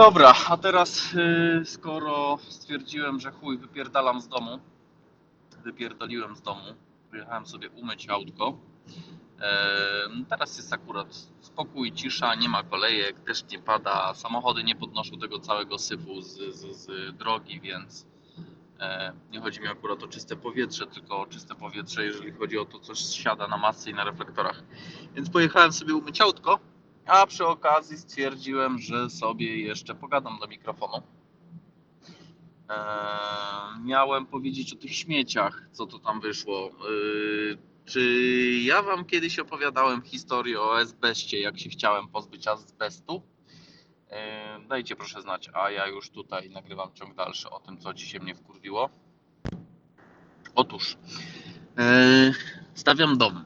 Dobra, a teraz y, skoro stwierdziłem, że chuj, wypierdalam z domu, wypierdoliłem z domu, pojechałem sobie umyć autko. Em, Teraz jest akurat spokój, cisza, nie ma kolejek, deszcz nie pada, samochody nie podnoszą tego całego syfu z, z, z drogi, więc e, nie chodzi mi akurat o czyste powietrze, tylko o czyste powietrze, jeżeli chodzi o to, co siada na masce i na reflektorach. Więc pojechałem sobie umyć autko, a przy okazji stwierdziłem, że sobie jeszcze pogadam do mikrofonu. Eee, miałem powiedzieć o tych śmieciach, co to tam wyszło. Eee, czy ja wam kiedyś opowiadałem historię o azbestie, jak się chciałem pozbyć azbestu? Eee, dajcie proszę znać, a ja już tutaj nagrywam ciąg dalszy o tym, co dzisiaj mnie wkurwiło. Otóż, eee, stawiam dom.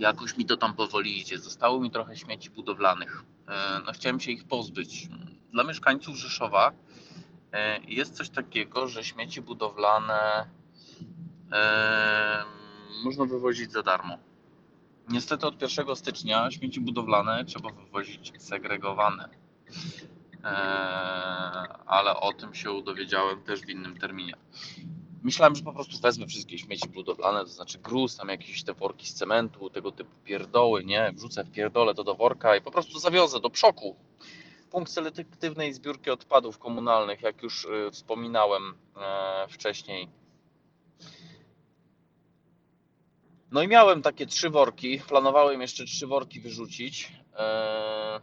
Jakoś mi to tam powoli idzie. Zostało mi trochę śmieci budowlanych. E, No, chciałem się ich pozbyć. Dla mieszkańców Rzeszowa e, jest coś takiego, że śmieci budowlane e, można wywozić za darmo. Niestety od 1 stycznia śmieci budowlane trzeba wywozić segregowane. Ale o tym się dowiedziałem też w innym terminie. Myślałem, że po prostu wezmę wszystkie śmieci budowlane, to znaczy gruz, tam jakieś te worki z cementu, tego typu pierdoły, nie? Wrzucę w pierdolę to do worka i po prostu zawiozę do przoku. Punkt selektywnej zbiórki odpadów komunalnych, jak już y, wspominałem e, wcześniej. No i miałem takie trzy worki, planowałem jeszcze trzy worki wyrzucić. E,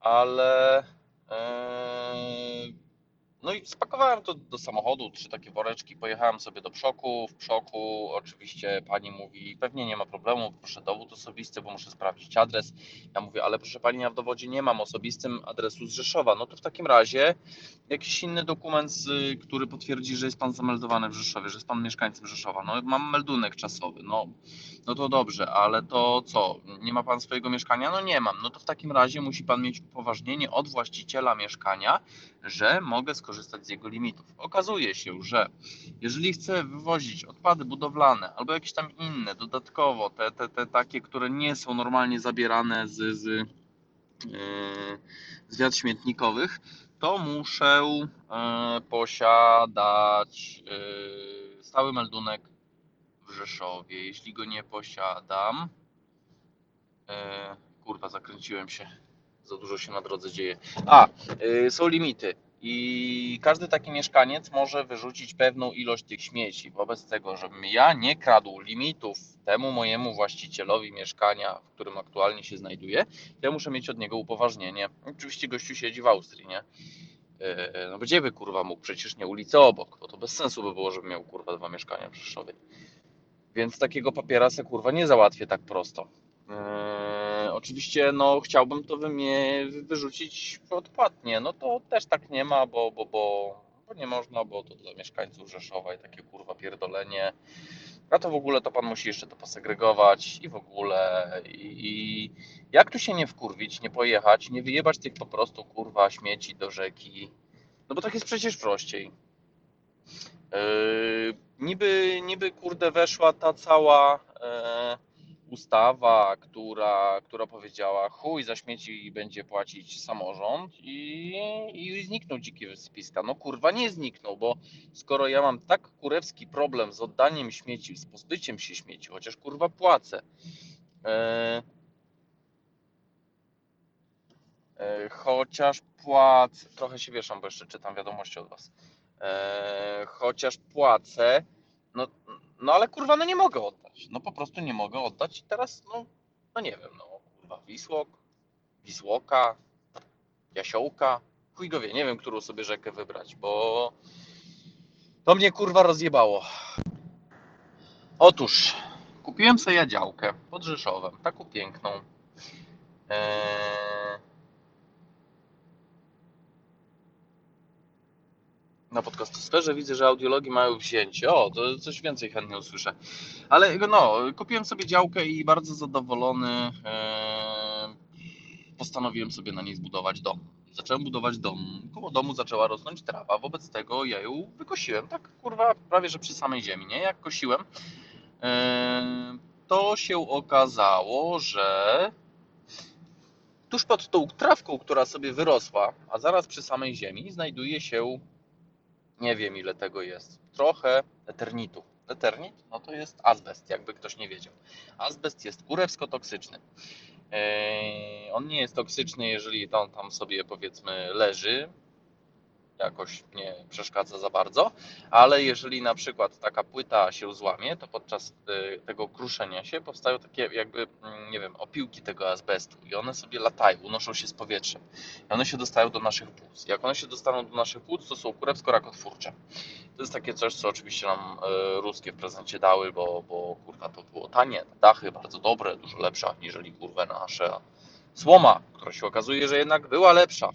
ale e, no i spakowałem to do samochodu, trzy takie woreczki, pojechałem sobie do przoku. W przoku oczywiście pani mówi, pewnie nie ma problemu, proszę dowód osobisty, bo muszę sprawdzić adres. Ja mówię, ale proszę pani, ja w dowodzie nie mam osobistym adresu z Rzeszowa. No to w takim razie jakiś inny dokument, który potwierdzi, że jest pan zameldowany w Rzeszowie, że jest pan mieszkańcem Rzeszowa. No mam meldunek czasowy, no, no to dobrze, ale to co, nie ma pan swojego mieszkania? No nie mam. No to w takim razie musi pan mieć upoważnienie od właściciela mieszkania, że mogę skorzystać z jego limitów. Okazuje się, że jeżeli chcę wywozić odpady budowlane albo jakieś tam inne, dodatkowo te, te, te takie, które nie są normalnie zabierane z, z, yy, z wiat śmietnikowych, to muszę yy, posiadać yy, stały meldunek w Rzeszowie. Jeśli go nie posiadam, yy, kurwa, zakręciłem się. Za dużo się na drodze dzieje. A, yy, są limity. I każdy taki mieszkaniec może wyrzucić pewną ilość tych śmieci. Wobec tego, żebym ja nie kradł limitów temu mojemu właścicielowi mieszkania, w którym aktualnie się znajduję, ja muszę mieć od niego upoważnienie. Oczywiście gościu siedzi w Austrii, nie? Yy, No gdzie by kurwa mógł? Przecież nie ulicę obok, bo to bez sensu by było, żebym miał kurwa dwa mieszkania w Rzeszowie. Więc takiego papiera se kurwa nie załatwię tak prosto. Yy, oczywiście no chciałbym to wyrzucić odpłatnie. No to też tak nie ma, bo, bo, bo, bo nie można, bo to dla mieszkańców Rzeszowa i takie kurwa pierdolenie. A to w ogóle to pan musi jeszcze to posegregować i w ogóle i, i jak tu się nie wkurwić, nie pojechać, nie wyjebać tych po prostu kurwa śmieci do rzeki. No bo tak jest przecież prościej. Yy, niby, niby kurde weszła ta cała e, ustawa, która, która powiedziała chuj za śmieci będzie płacić samorząd i, i zniknął dziki wysypiska. No kurwa nie zniknął, bo skoro ja mam tak kurewski problem z oddaniem śmieci, z pozbyciem się śmieci, chociaż kurwa płacę. E, e, chociaż płacę, trochę się wieszam, bo jeszcze czytam wiadomości od was. E, chociaż płacę, no ale kurwa, no nie mogę oddać. No po prostu nie mogę oddać. I teraz, no, no nie wiem, no kurwa, Wisłok, Wisłoka, Jasiołka, chuj go wie, nie wiem, którą sobie rzekę wybrać, bo to mnie kurwa rozjebało. Otóż, kupiłem sobie jadziałkę pod Rzeszowem, taką piękną. Eee... na podcastosferze widzę, że audiologii mają wzięcie. O, to coś więcej chętnie usłyszę. Ale no, kupiłem sobie działkę i bardzo zadowolony e, postanowiłem sobie na niej zbudować dom. Zacząłem budować dom. Koło domu zaczęła rosnąć trawa, wobec tego ja ją wykosiłem. Tak kurwa, prawie że przy samej ziemi, nie? Jak kosiłem, e, to się okazało, że tuż pod tą trawką, która sobie wyrosła, a zaraz przy samej ziemi, znajduje się, nie wiem ile tego jest, trochę eternitu. Eternit? No to jest azbest, jakby ktoś nie wiedział. Azbest jest kurewsko toksyczny. On nie jest toksyczny, jeżeli on tam sobie powiedzmy leży, jakoś nie przeszkadza za bardzo, ale jeżeli na przykład taka płyta się złamie, to podczas e, tego kruszenia się powstają takie jakby, mm, nie wiem, opiłki tego azbestu i one sobie latają, unoszą się z powietrzem i one się dostają do naszych płuc. Jak one się dostaną do naszych płuc, to są kurewsko rakotwórcze. To jest takie coś, co oczywiście nam e, ruskie w prezencie dały, bo, bo kurwa to było tanie, dachy bardzo dobre, dużo lepsze aniżeli kurwa nasza słoma, która się okazuje, że jednak była lepsza.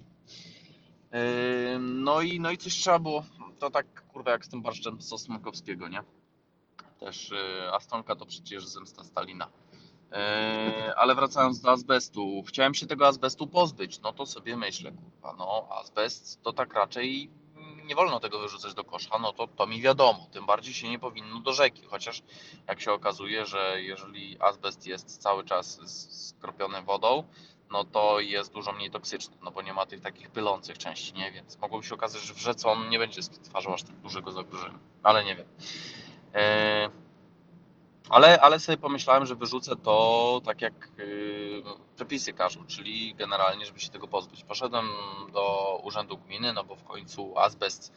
No i, no i coś trzeba było, to tak kurwa jak z tym barszczem sos Smokowskiego, nie? Też yy, Astonka to przecież zemsta Stalina. Yy, Ale wracając do azbestu, chciałem się tego azbestu pozbyć, no to sobie myślę, kurwa, no azbest to tak raczej nie wolno tego wyrzucać do kosza, no to, to mi wiadomo, tym bardziej się nie powinno do rzeki, chociaż jak się okazuje, że jeżeli azbest jest cały czas skropiony wodą, no to jest dużo mniej toksyczny, no bo nie ma tych takich pylących części, nie? Więc mogło się okazać, że w rzece on nie będzie stwarzał aż tak dużego zagrożenia, ale nie wiem. E, Ale, ale sobie pomyślałem, że wyrzucę to tak jak yy, przepisy każą, czyli generalnie, żeby się tego pozbyć. Poszedłem do urzędu gminy, no bo w końcu azbest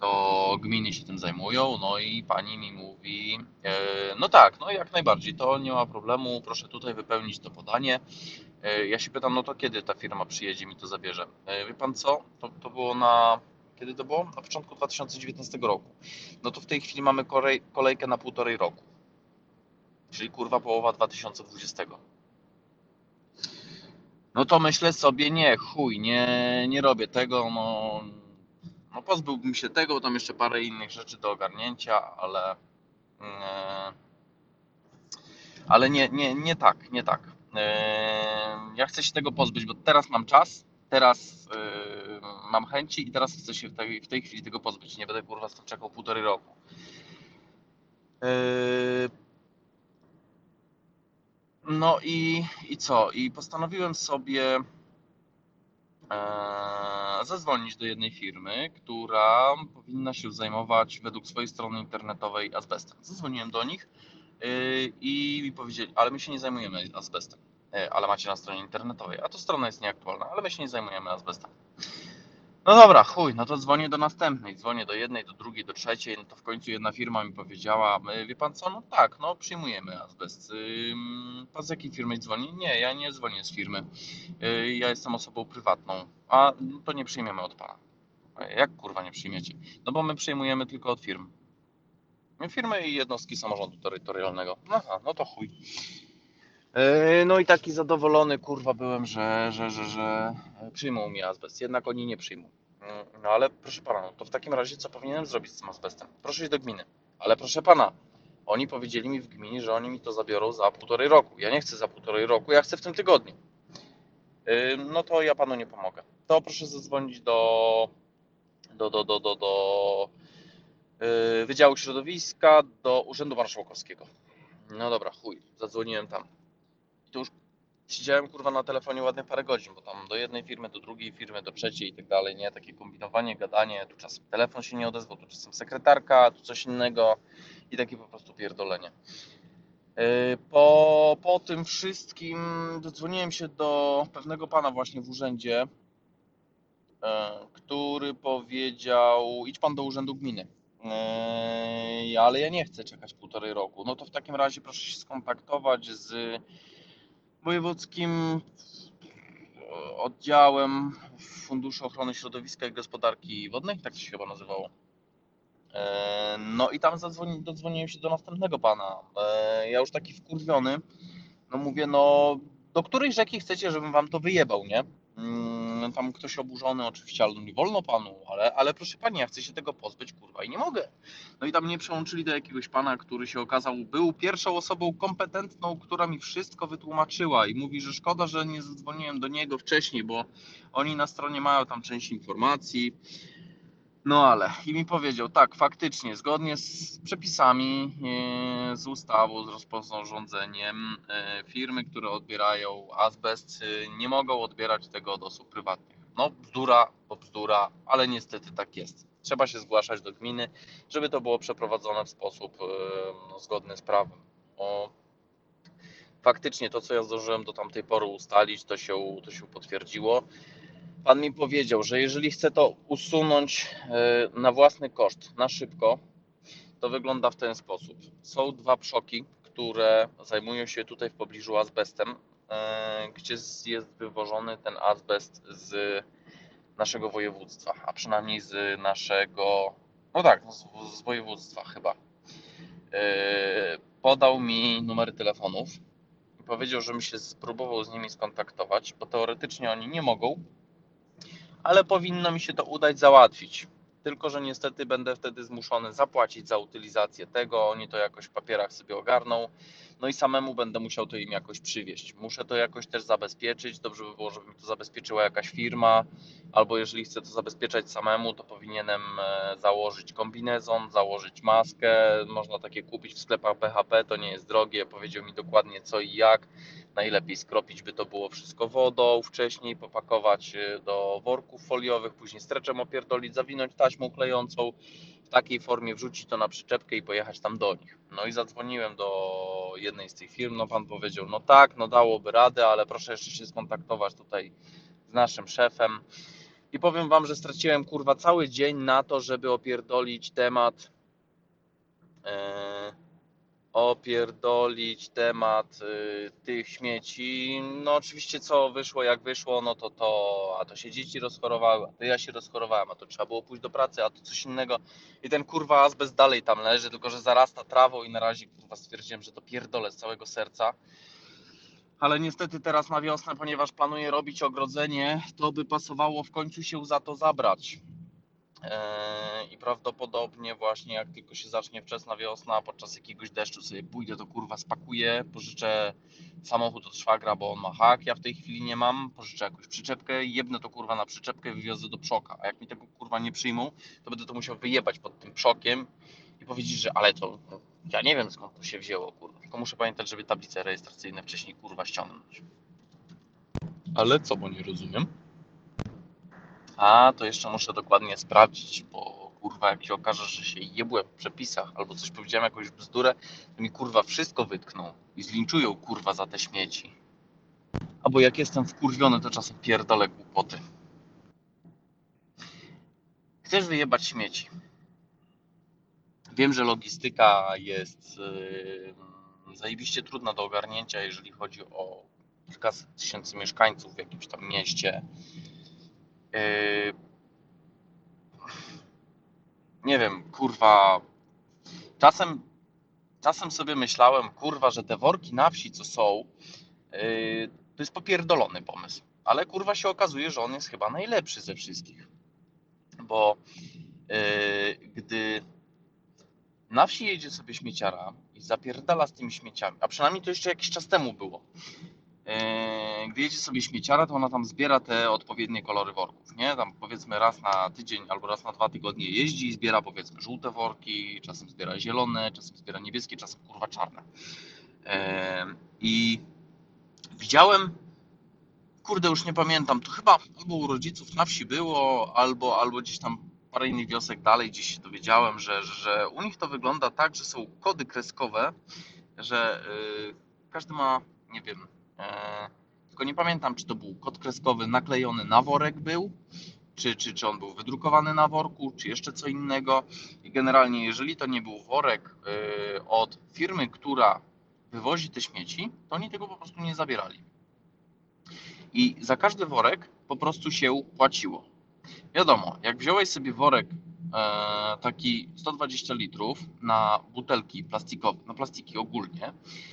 to gminy się tym zajmują, no i pani mi mówi, e, no tak, no jak najbardziej, to nie ma problemu, proszę tutaj wypełnić to podanie. E, Ja się pytam, no to kiedy ta firma przyjedzie mi to zabierze? E, Wie pan co? To, to było na. Kiedy to było? Na początku 2019 roku. No to w tej chwili mamy kolej, kolejkę na półtorej roku. Czyli kurwa połowa 2020. No to myślę sobie, nie, chuj, nie, nie robię tego, no, no pozbyłbym się tego, tam jeszcze parę innych rzeczy do ogarnięcia, ale e, ale nie, nie, nie tak, nie tak. E, Ja chcę się tego pozbyć, bo teraz mam czas, teraz e, mam chęci i teraz chcę się w tej, w tej chwili tego pozbyć. Nie będę kurwa z tym czekał półtorej roku. E, No i, i co? I postanowiłem sobie zadzwonić do jednej firmy, która powinna się zajmować według swojej strony internetowej azbestem. Zadzwoniłem do nich i mi powiedzieli, ale my się nie zajmujemy azbestem, ale macie na stronie internetowej, a to strona jest nieaktualna, ale my się nie zajmujemy azbestem. No dobra, chuj, no to dzwonię do następnej, dzwonię do jednej, do drugiej, do trzeciej, no to w końcu jedna firma mi powiedziała, "My, wie pan co, no tak, no przyjmujemy azbest. Pan z jakiej firmy dzwoni? Nie, ja nie dzwonię z firmy, Yy, ja jestem osobą prywatną, a to nie przyjmiemy od pana. Jak kurwa nie przyjmiecie? No bo my przyjmujemy tylko od firm. Firmy i jednostki samorządu terytorialnego. Aha, no to chuj. Yy, No i taki zadowolony kurwa byłem, że, że, że, że przyjmą mi azbest. Jednak oni nie przyjmą. Mm, No ale proszę pana, no to w takim razie co powinienem zrobić z tym azbestem? Proszę iść do gminy. Ale proszę pana, oni powiedzieli mi w gminie, że oni mi to zabiorą za półtorej roku. Ja nie chcę za półtorej roku, ja chcę w tym tygodniu. Yy, No to ja panu nie pomogę. To proszę zadzwonić do do, do, do, do, do yy, Wydziału Środowiska, do Urzędu Marszałkowskiego. No dobra, chuj, zadzwoniłem tam. To już siedziałem kurwa na telefonie ładnie parę godzin, bo tam do jednej firmy, do drugiej firmy, do trzeciej i tak dalej, nie? Takie kombinowanie, gadanie, tu czasem telefon się nie odezwał, tu czasem sekretarka, tu coś innego i takie po prostu pierdolenie. Yy, Po, po tym wszystkim dodzwoniłem się do pewnego pana właśnie w urzędzie, e, który powiedział: idź pan do urzędu gminy. E, Ale ja nie chcę czekać półtorej roku. No to w takim razie proszę się skontaktować z wojewódzkim oddziałem Funduszu Ochrony Środowiska i Gospodarki Wodnej, tak to się chyba nazywało. E, No i tam zadzwoni, dodzwoniłem się do następnego pana. E, Ja już taki wkurwiony, no mówię, no do której rzeki chcecie, żebym wam to wyjebał, nie? Mm, Tam ktoś oburzony oczywiście, ale no nie wolno panu, ale, ale proszę pani, ja chcę się tego pozbyć, kurwa, i nie mogę. No i tam mnie przełączyli do jakiegoś pana, który się okazał, był pierwszą osobą kompetentną, która mi wszystko wytłumaczyła i mówi, że szkoda, że nie zadzwoniłem do niego wcześniej, bo oni na stronie mają tam część informacji. No ale i mi powiedział, tak, faktycznie, zgodnie z przepisami, e, z ustawą, z rozporządzeniem, e, firmy, które odbierają azbest, e, nie mogą odbierać tego od osób prywatnych. No, bzdura, bo bzdura, ale niestety tak jest. Trzeba się zgłaszać do gminy, żeby to było przeprowadzone w sposób no, zgodny z prawem. O, faktycznie to, co ja zdążyłem do tamtej pory ustalić, to się, to się potwierdziło. Pan mi powiedział, że jeżeli chcę to usunąć e, na własny koszt, na szybko, to wygląda w ten sposób. Są dwa przoki, które zajmują się tutaj w pobliżu azbestem, e, gdzie jest wywożony ten azbest z naszego województwa, a przynajmniej z naszego, no tak, z, z województwa chyba. E, podał mi numery telefonów i powiedział, żebym się spróbował z nimi skontaktować, bo teoretycznie oni nie mogą, ale powinno mi się to udać załatwić. Tylko, że niestety będę wtedy zmuszony zapłacić za utylizację tego, oni to jakoś w papierach sobie ogarną, no i samemu będę musiał to im jakoś przywieźć. Muszę to jakoś też zabezpieczyć, dobrze by było, żeby mi to zabezpieczyła jakaś firma, albo jeżeli chcę to zabezpieczać samemu, to powinienem e, założyć kombinezon, założyć maskę, można takie kupić w sklepach BHP, to nie jest drogie, powiedział mi dokładnie co i jak, najlepiej skropić by to było wszystko wodą wcześniej, popakować e, do worków foliowych, później streczem opierdolić, zawinąć taśmą klejącą, w takiej formie wrzucić to na przyczepkę i pojechać tam do nich. No i zadzwoniłem do jednej z tych firm, no pan powiedział, no tak, no dałoby radę, ale proszę jeszcze się skontaktować tutaj z naszym szefem. I powiem wam, że straciłem kurwa cały dzień na to, żeby opierdolić temat e, opierdolić temat y, tych śmieci. No oczywiście co wyszło jak wyszło, no to to, a to się dzieci rozchorowały, a to ja się rozchorowałem, a to trzeba było pójść do pracy, a to coś innego. I ten kurwa azbest dalej tam leży, tylko że zarasta trawą i na razie kurwa stwierdziłem, że to pierdolę z całego serca. Ale niestety teraz na wiosnę, ponieważ planuję robić ogrodzenie, to by pasowało w końcu się za to zabrać. Eee, I prawdopodobnie właśnie jak tylko się zacznie wczesna wiosna, podczas jakiegoś deszczu sobie pójdę, to kurwa spakuję, pożyczę samochód od szwagra, bo on ma hak, ja w tej chwili nie mam, pożyczę jakąś przyczepkę, jebnę to kurwa na przyczepkę wywiozę do przoka, a jak mi tego kurwa nie przyjmą, to będę to musiał wyjebać pod tym przokiem i powiedzieć, że ale to no, ja nie wiem skąd to się wzięło kurwa, tylko muszę pamiętać, żeby tablice rejestracyjne wcześniej kurwa ściągnąć. Ale co, bo nie rozumiem? A, to jeszcze muszę dokładnie sprawdzić, bo kurwa, jak się okaże, że się jebłem w przepisach albo coś powiedziałem, jakąś bzdurę, to mi kurwa wszystko wytkną i zlinczują kurwa za te śmieci. Albo jak jestem wkurwiony, to czasem pierdolę głupoty. Chcesz wyjebać śmieci. Wiem, że logistyka jest yy, zajebiście trudna do ogarnięcia, jeżeli chodzi o kilkaset tysięcy mieszkańców w jakimś tam mieście. Yy, nie wiem, kurwa. Czasem, czasem sobie myślałem, kurwa, że te worki na wsi, co są, yy, to jest popierdolony pomysł. Ale kurwa się okazuje, że on jest chyba najlepszy ze wszystkich. Bo yy, gdy na wsi jedzie sobie śmieciara i zapierdala z tymi śmieciami, a przynajmniej to jeszcze jakiś czas temu było. Yy, gdy jedzie sobie śmieciara, to ona tam zbiera te odpowiednie kolory worków, nie? Tam powiedzmy raz na tydzień albo raz na dwa tygodnie jeździ i zbiera powiedzmy żółte worki, czasem zbiera zielone, czasem zbiera niebieskie, czasem kurwa czarne. Yy, I widziałem, kurde już nie pamiętam, to chyba albo u rodziców na wsi było, albo, albo gdzieś tam parę innych wiosek dalej gdzieś się dowiedziałem, że, że u nich to wygląda tak, że są kody kreskowe, że yy, każdy ma, nie wiem, tylko nie pamiętam, czy to był kod kreskowy naklejony na worek był, czy, czy, czy on był wydrukowany na worku, czy jeszcze co innego. I generalnie, jeżeli to nie był worek e, od firmy, która wywozi te śmieci, to oni tego po prostu nie zabierali. I za każdy worek po prostu się płaciło. Wiadomo, jak wziąłeś sobie worek e, taki 120 litrów na butelki plastikowe, na plastiki ogólnie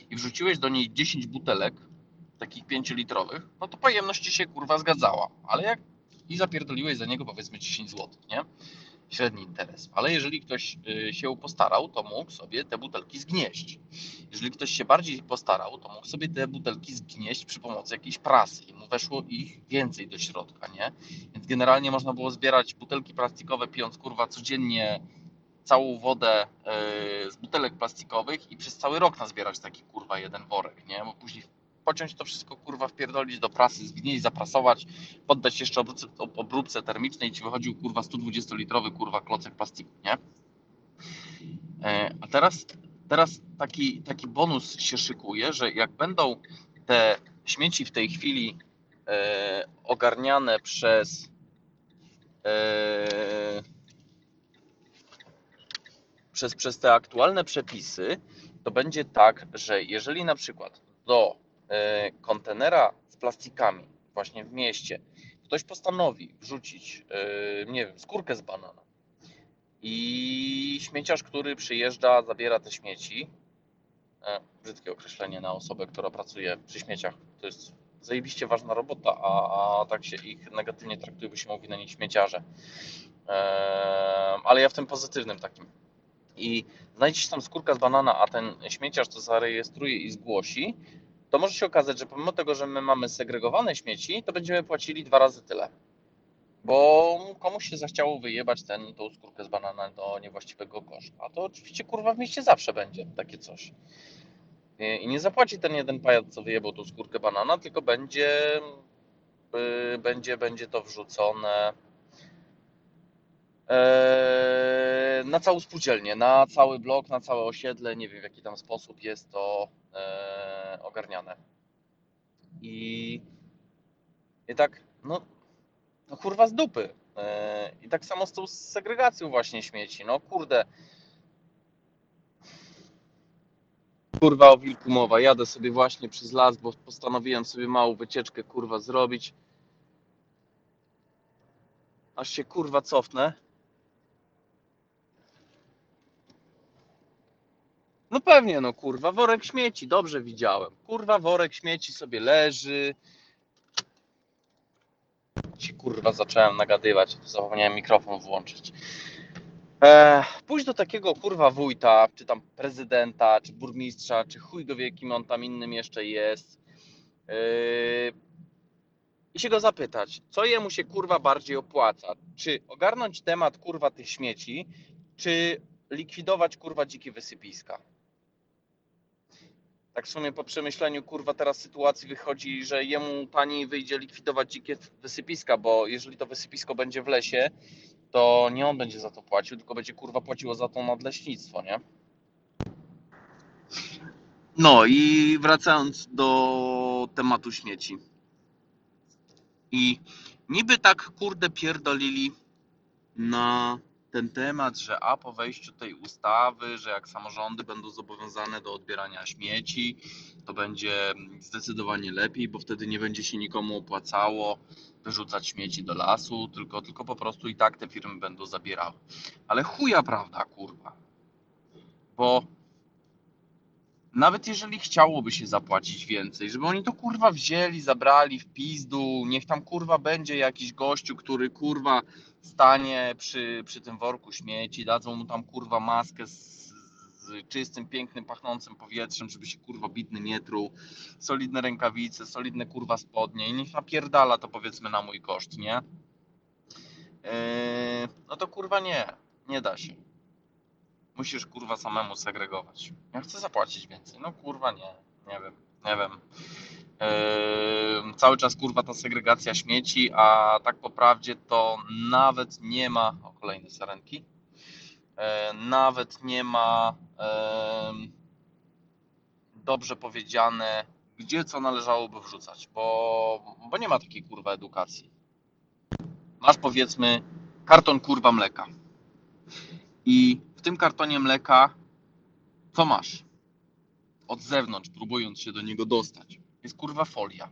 i wrzuciłeś do niej 10 butelek, takich 5-litrowych, no to pojemność ci się kurwa zgadzała. Ale jak i zapierdoliłeś za niego powiedzmy 10 zł, nie? średni interes. Ale jeżeli ktoś y, się postarał, to mógł sobie te butelki zgnieść. Jeżeli ktoś się bardziej postarał, to mógł sobie te butelki zgnieść przy pomocy jakiejś prasy i mu weszło ich więcej do środka, nie? Więc generalnie można było zbierać butelki plastikowe, pijąc kurwa codziennie całą wodę y, z butelek plastikowych i przez cały rok nazbierać taki kurwa jeden worek, nie? Bo później pociąć to wszystko kurwa wpierdolić do prasy, zgnieść, zaprasować, poddać jeszcze obróbce, obróbce termicznej i ci wychodził kurwa 120 litrowy kurwa klocek plastiku, nie? E, A teraz, teraz taki, taki bonus się szykuje, że jak będą te śmieci w tej chwili e, ogarniane przez e, przez, przez te aktualne przepisy, to będzie tak, że jeżeli na przykład do kontenera z plastikami właśnie w mieście. Ktoś postanowi wrzucić, e, nie wiem, skórkę z banana. I śmieciarz, który przyjeżdża, zabiera te śmieci, e, brzydkie określenie na osobę, która pracuje przy śmieciach, to jest zajebiście ważna robota, a, a tak się ich negatywnie traktuje, bo się mówi na nich śmieciarze. E, ale ja w tym pozytywnym takim. I znajdzie się tam skórka z banana, a ten śmieciarz to zarejestruje i zgłosi, to może się okazać, że pomimo tego, że my mamy segregowane śmieci, to będziemy płacili dwa razy tyle. Bo komuś się zachciało wyjebać ten, tą skórkę z banana do niewłaściwego kosza. A to oczywiście kurwa w mieście zawsze będzie takie coś. I nie zapłaci ten jeden pajac, co wyjebał tą skórkę banana, tylko będzie, yy, będzie, będzie to wrzucone Eee, na całą spółdzielnię, na cały blok, na całe osiedle, nie wiem w jaki tam sposób jest to eee, ogarniane. I, i tak, no, no kurwa z dupy. Eee, I tak samo z tą segregacją właśnie śmieci. No kurde. Kurwa o wilku mowa. Jadę sobie właśnie przez las, bo postanowiłem sobie małą wycieczkę kurwa zrobić. Aż się kurwa cofnę. No pewnie, no kurwa, worek śmieci, dobrze widziałem. Kurwa, worek śmieci sobie leży. Ci kurwa zacząłem nagadywać, zapomniałem mikrofon włączyć. Eee, pójdź do takiego kurwa wójta, czy tam prezydenta, czy burmistrza, czy chuj go wie kim on tam innym jeszcze jest. Eee, I się go zapytać, co jemu się kurwa bardziej opłaca? Czy ogarnąć temat kurwa tych śmieci, czy likwidować kurwa dzikie wysypiska? Tak w sumie po przemyśleniu, kurwa, teraz sytuacji wychodzi, że jemu taniej wyjdzie likwidować dzikie wysypiska, bo jeżeli to wysypisko będzie w lesie, to nie on będzie za to płacił, tylko będzie kurwa płaciło za to nadleśnictwo, nie? No i wracając do tematu śmieci. I niby tak kurde pierdolili na ten temat, że a po wejściu tej ustawy, że jak samorządy będą zobowiązane do odbierania śmieci, to będzie zdecydowanie lepiej, bo wtedy nie będzie się nikomu opłacało wyrzucać śmieci do lasu, tylko, tylko po prostu i tak te firmy będą zabierały. Ale chuja prawda, kurwa. Bo nawet jeżeli chciałoby się zapłacić więcej, żeby oni to kurwa wzięli, zabrali w pizdu, niech tam kurwa będzie jakiś gościu, który kurwa stanie przy, przy tym worku śmieci, dadzą mu tam kurwa maskę z, z czystym, pięknym, pachnącym powietrzem, żeby się kurwa bidny nie truł, solidne rękawice, solidne kurwa spodnie i niech napierdala to powiedzmy na mój koszt, nie? Yy, no to kurwa nie, nie da się. Musisz kurwa samemu segregować. Ja chcę zapłacić więcej. No kurwa nie, nie wiem, nie wiem. Cały czas kurwa ta segregacja śmieci, a tak po prawdzie to nawet nie ma. O kolejne sarenki. Nawet nie ma dobrze powiedziane, gdzie co należałoby wrzucać, bo, bo nie ma takiej kurwa edukacji. Masz powiedzmy karton kurwa mleka. I w tym kartonie mleka co masz? Od zewnątrz, próbując się do niego dostać. Jest kurwa folia.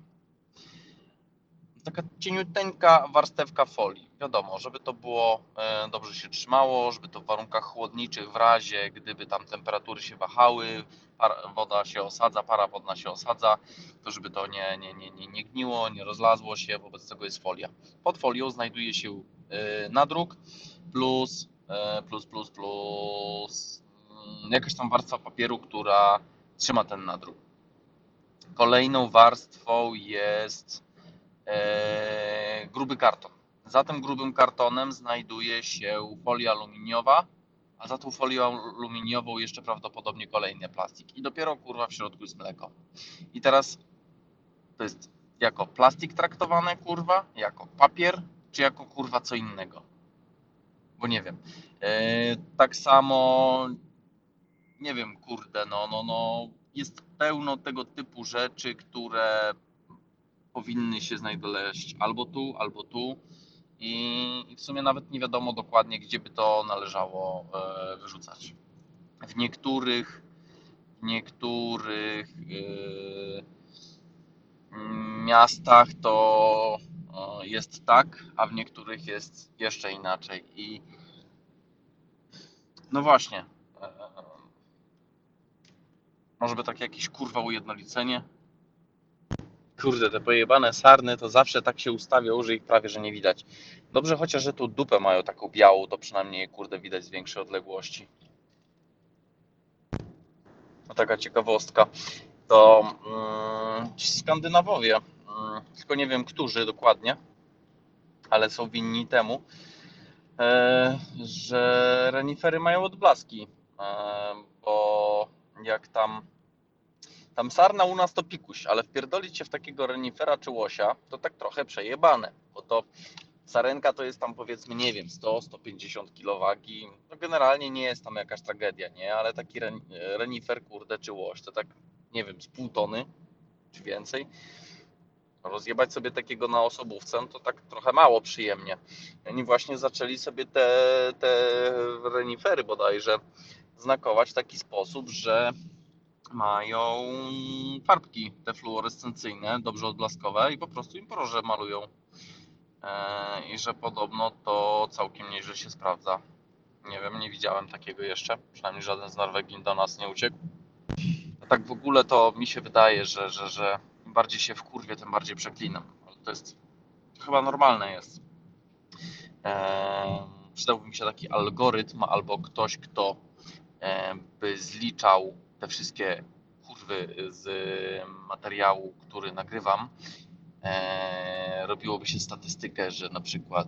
Taka cieniuteńka warstewka folii. Wiadomo, żeby to było e, dobrze się trzymało, żeby to w warunkach chłodniczych, w razie gdyby tam temperatury się wahały, para, woda się osadza, para wodna się osadza, to żeby to nie, nie, nie, nie, nie gniło, nie rozlazło się, wobec tego jest folia. Pod folią znajduje się y, nadruk plus, y, plus, plus, plus mm, jakaś tam warstwa papieru, która trzyma ten nadruk. Kolejną warstwą jest e, gruby karton. Za tym grubym kartonem znajduje się folia aluminiowa, a za tą folią aluminiową jeszcze prawdopodobnie kolejny plastik. I dopiero kurwa w środku jest mleko. I teraz to jest jako plastik traktowane kurwa, jako papier, czy jako kurwa co innego. Bo nie wiem. E, tak samo nie wiem, kurde, no, no, no, jest pełno tego typu rzeczy, które powinny się znaleźć albo tu, albo tu. I w sumie nawet nie wiadomo dokładnie, gdzie by to należało e, wyrzucać. W niektórych, w niektórych e, miastach to e, jest tak, a w niektórych jest jeszcze inaczej. I no właśnie, może by takie jakieś kurwa ujednolicenie? Kurde, te pojebane sarny to zawsze tak się ustawią, że ich prawie że nie widać. Dobrze chociaż, że tu dupę mają taką białą, to przynajmniej kurde widać z większej odległości. No taka ciekawostka. To mm, ci Skandynawowie, mm, tylko nie wiem którzy dokładnie, ale są winni temu, e, że renifery mają odblaski, e, jak tam tam sarna u nas to pikuś, ale wpierdolić się w takiego renifera czy łosia, to tak trochę przejebane, bo to sarenka to jest tam powiedzmy, nie wiem, 100-150 kg no generalnie nie jest tam jakaś tragedia, nie, ale taki ren, renifer, kurde, czy łoś, to tak, nie wiem, z pół tony, czy więcej, rozjebać sobie takiego na osobówce, no to tak trochę mało przyjemnie. Oni właśnie zaczęli sobie te, te renifery bodajże znakować w taki sposób, że mają farbki te fluorescencyjne, dobrze odblaskowe i po prostu im proże malują. E, I że podobno to całkiem nieźle się sprawdza. Nie wiem, nie widziałem takiego jeszcze. Przynajmniej żaden z Norwegii do nas nie uciekł. A tak w ogóle to mi się wydaje, że, że, że im bardziej się wkurwię, tym bardziej przeklinam. Ale to jest chyba normalne jest. Eee, przydałby mi się taki algorytm albo ktoś, kto by zliczał te wszystkie kurwy z materiału, który nagrywam, e, robiłoby się statystykę, że na przykład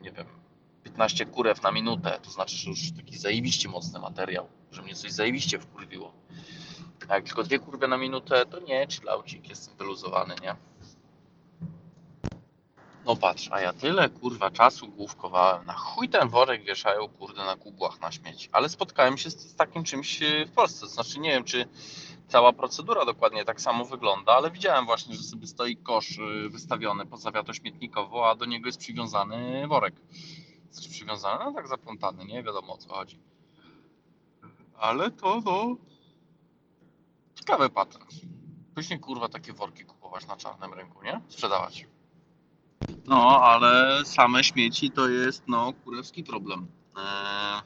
nie wiem, 15 kurew na minutę, to znaczy, że już taki zajebiście mocny materiał, że mnie coś zajebiście wkurwiło. A jak tylko dwie kurwy na minutę, to nie, chillaucik, jestem wyluzowany, nie? No patrz, a ja tyle kurwa czasu główkowałem. Na chuj ten worek wieszają kurde na kubłach na śmieci. Ale spotkałem się z, z takim czymś w Polsce. Znaczy nie wiem, czy cała procedura dokładnie tak samo wygląda, ale widziałem właśnie, że sobie stoi kosz wystawiony pod zawiatą śmietnikowo, a do niego jest przywiązany worek. Znaczy przywiązany, no tak zaplątany, nie wiadomo o co chodzi. Ale to no... Ciekawy patent. Później kurwa takie worki kupować na czarnym rynku, nie? Sprzedawać. No, ale same śmieci to jest no kurewski problem. Eee,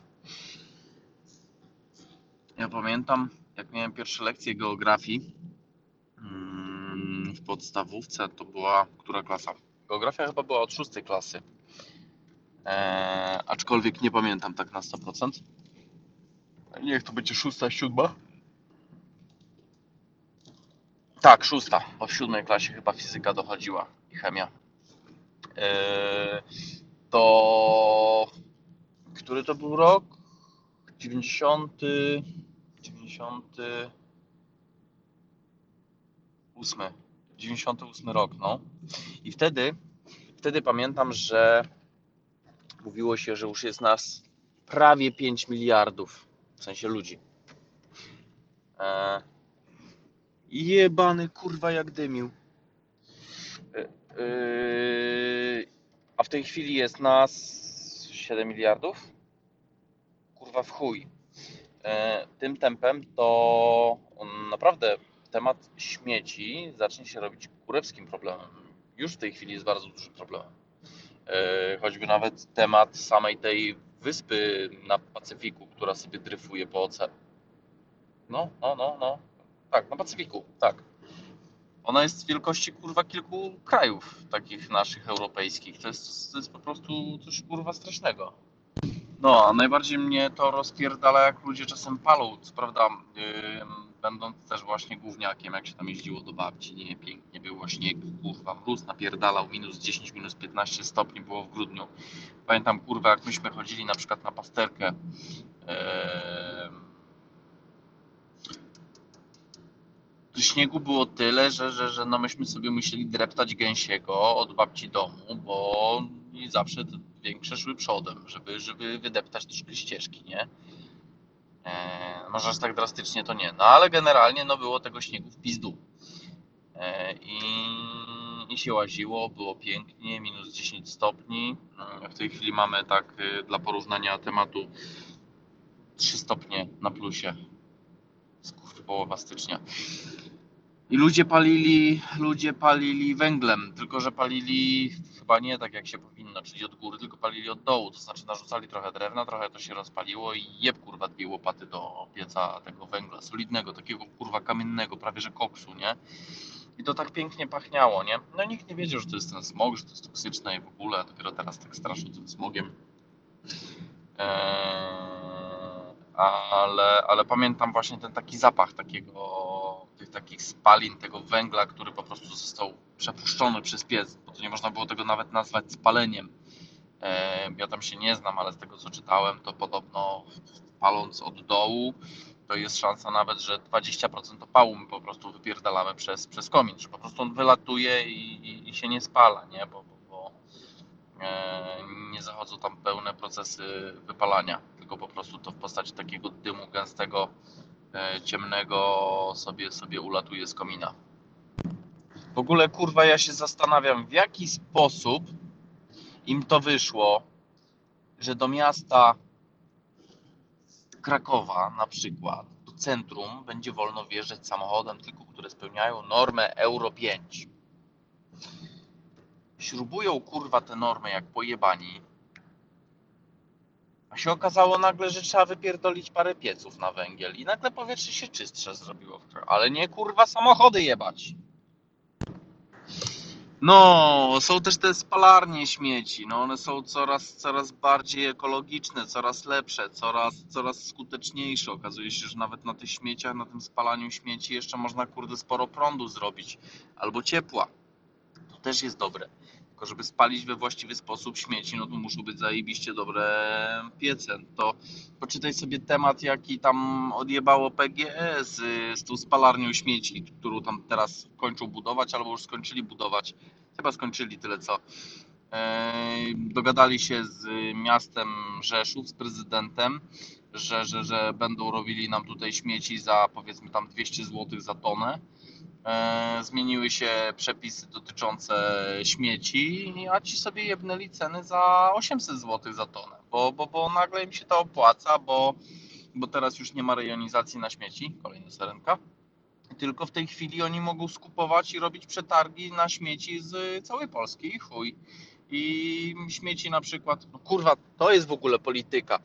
ja pamiętam, jak miałem pierwsze lekcje geografii mm, w podstawówce, to była która klasa? Geografia chyba była od szóstej klasy. Eee, aczkolwiek nie pamiętam tak na 100%. Niech to będzie szósta, siódma. Tak, szósta, bo w siódmej klasie chyba fizyka dochodziła i chemia. Eee, to który to był rok? 90 98 98 rok, no. I wtedy wtedy pamiętam, że mówiło się, że już jest nas prawie 5 miliardów, w sensie ludzi. Eee, jebany kurwa jak dymił. Yy, a w tej chwili jest nas 7 miliardów? Kurwa w chuj. Yy, tym tempem to naprawdę temat śmieci zacznie się robić kurewskim problemem. Już w tej chwili jest bardzo dużym problemem. Yy, choćby nawet temat samej tej wyspy na Pacyfiku, która sobie dryfuje po oceanie. No, no, no, no. Tak, na Pacyfiku, tak Ona jest wielkości kurwa kilku krajów takich naszych europejskich. To jest, to jest po prostu coś kurwa strasznego. No, a najbardziej mnie to rozpierdala, jak ludzie czasem palą. Co prawda, yy, będąc też właśnie gówniakiem, jak się tam jeździło do babci, nie pięknie było śnieg, kurwa, mróz napierdalał, minus 10, minus 15 stopni było w grudniu. Pamiętam, kurwa, jak myśmy chodzili na przykład na pasterkę. Yy, śniegu było tyle, że, że, że no myśmy sobie musieli dreptać gęsiego od babci domu, bo i zawsze większe szły przodem, żeby, żeby wydeptać troszkę ścieżki, nie? E, może aż tak drastycznie to nie, no ale generalnie no było tego śniegu w pizdu. E, i, I się łaziło, było pięknie, minus 10 stopni. W tej chwili mamy tak y, dla porównania tematu 3 stopnie na plusie. Skurwy połowa stycznia. I ludzie palili, ludzie palili węglem, tylko że palili chyba nie tak jak się powinno, czyli od góry, tylko palili od dołu, to znaczy narzucali trochę drewna, trochę to się rozpaliło i jeb kurwa dwie łopaty do pieca tego węgla, solidnego, takiego kurwa kamiennego, prawie że koksu, nie? I to tak pięknie pachniało, nie? No nikt nie wiedział, że to jest ten smog, że to jest toksyczne i w ogóle, dopiero teraz tak straszą tym smogiem. Eee ale, ale pamiętam właśnie ten taki zapach takiego, tych takich spalin, tego węgla, który po prostu został przepuszczony przez piec, bo to nie można było tego nawet nazwać spaleniem. E, ja tam się nie znam, ale z tego co czytałem, to podobno paląc od dołu, to jest szansa nawet, że 20% opału my po prostu wypierdalamy przez, przez komin, że po prostu on wylatuje i, i, i się nie spala, nie? Bo, bo, bo e, nie zachodzą tam pełne procesy wypalania tylko po prostu to w postaci takiego dymu gęstego, ciemnego sobie, sobie ulatuje z komina. W ogóle kurwa ja się zastanawiam w jaki sposób im to wyszło, że do miasta Krakowa na przykład, do centrum będzie wolno wjeżdżać samochodem tylko, które spełniają normę Euro 5. Śrubują kurwa te normy jak pojebani a się okazało nagle, że trzeba wypierdolić parę pieców na węgiel i nagle powietrze się czystsze zrobiło. Ale nie kurwa samochody jebać. No, są też te spalarnie śmieci. No, one są coraz, coraz bardziej ekologiczne, coraz lepsze, coraz, coraz skuteczniejsze. Okazuje się, że nawet na tych śmieciach, na tym spalaniu śmieci jeszcze można kurde sporo prądu zrobić albo ciepła. To też jest dobre. Tylko żeby spalić we właściwy sposób śmieci, no to muszą być zajebiście dobre piece. To poczytaj sobie temat, jaki tam odjebało PGE z, z tą spalarnią śmieci, którą tam teraz kończą budować, albo już skończyli budować. Chyba skończyli tyle co. Dogadali się z miastem Rzeszów, z prezydentem, że, że, że będą robili nam tutaj śmieci za powiedzmy tam 200 zł za tonę E, zmieniły się przepisy dotyczące śmieci, a ci sobie jebnęli ceny za 800 zł za tonę, bo, bo, bo nagle im się to opłaca, bo, bo teraz już nie ma rejonizacji na śmieci, kolejna serenka, tylko w tej chwili oni mogą skupować i robić przetargi na śmieci z całej Polski i chuj i śmieci na przykład, no kurwa, to jest w ogóle polityka.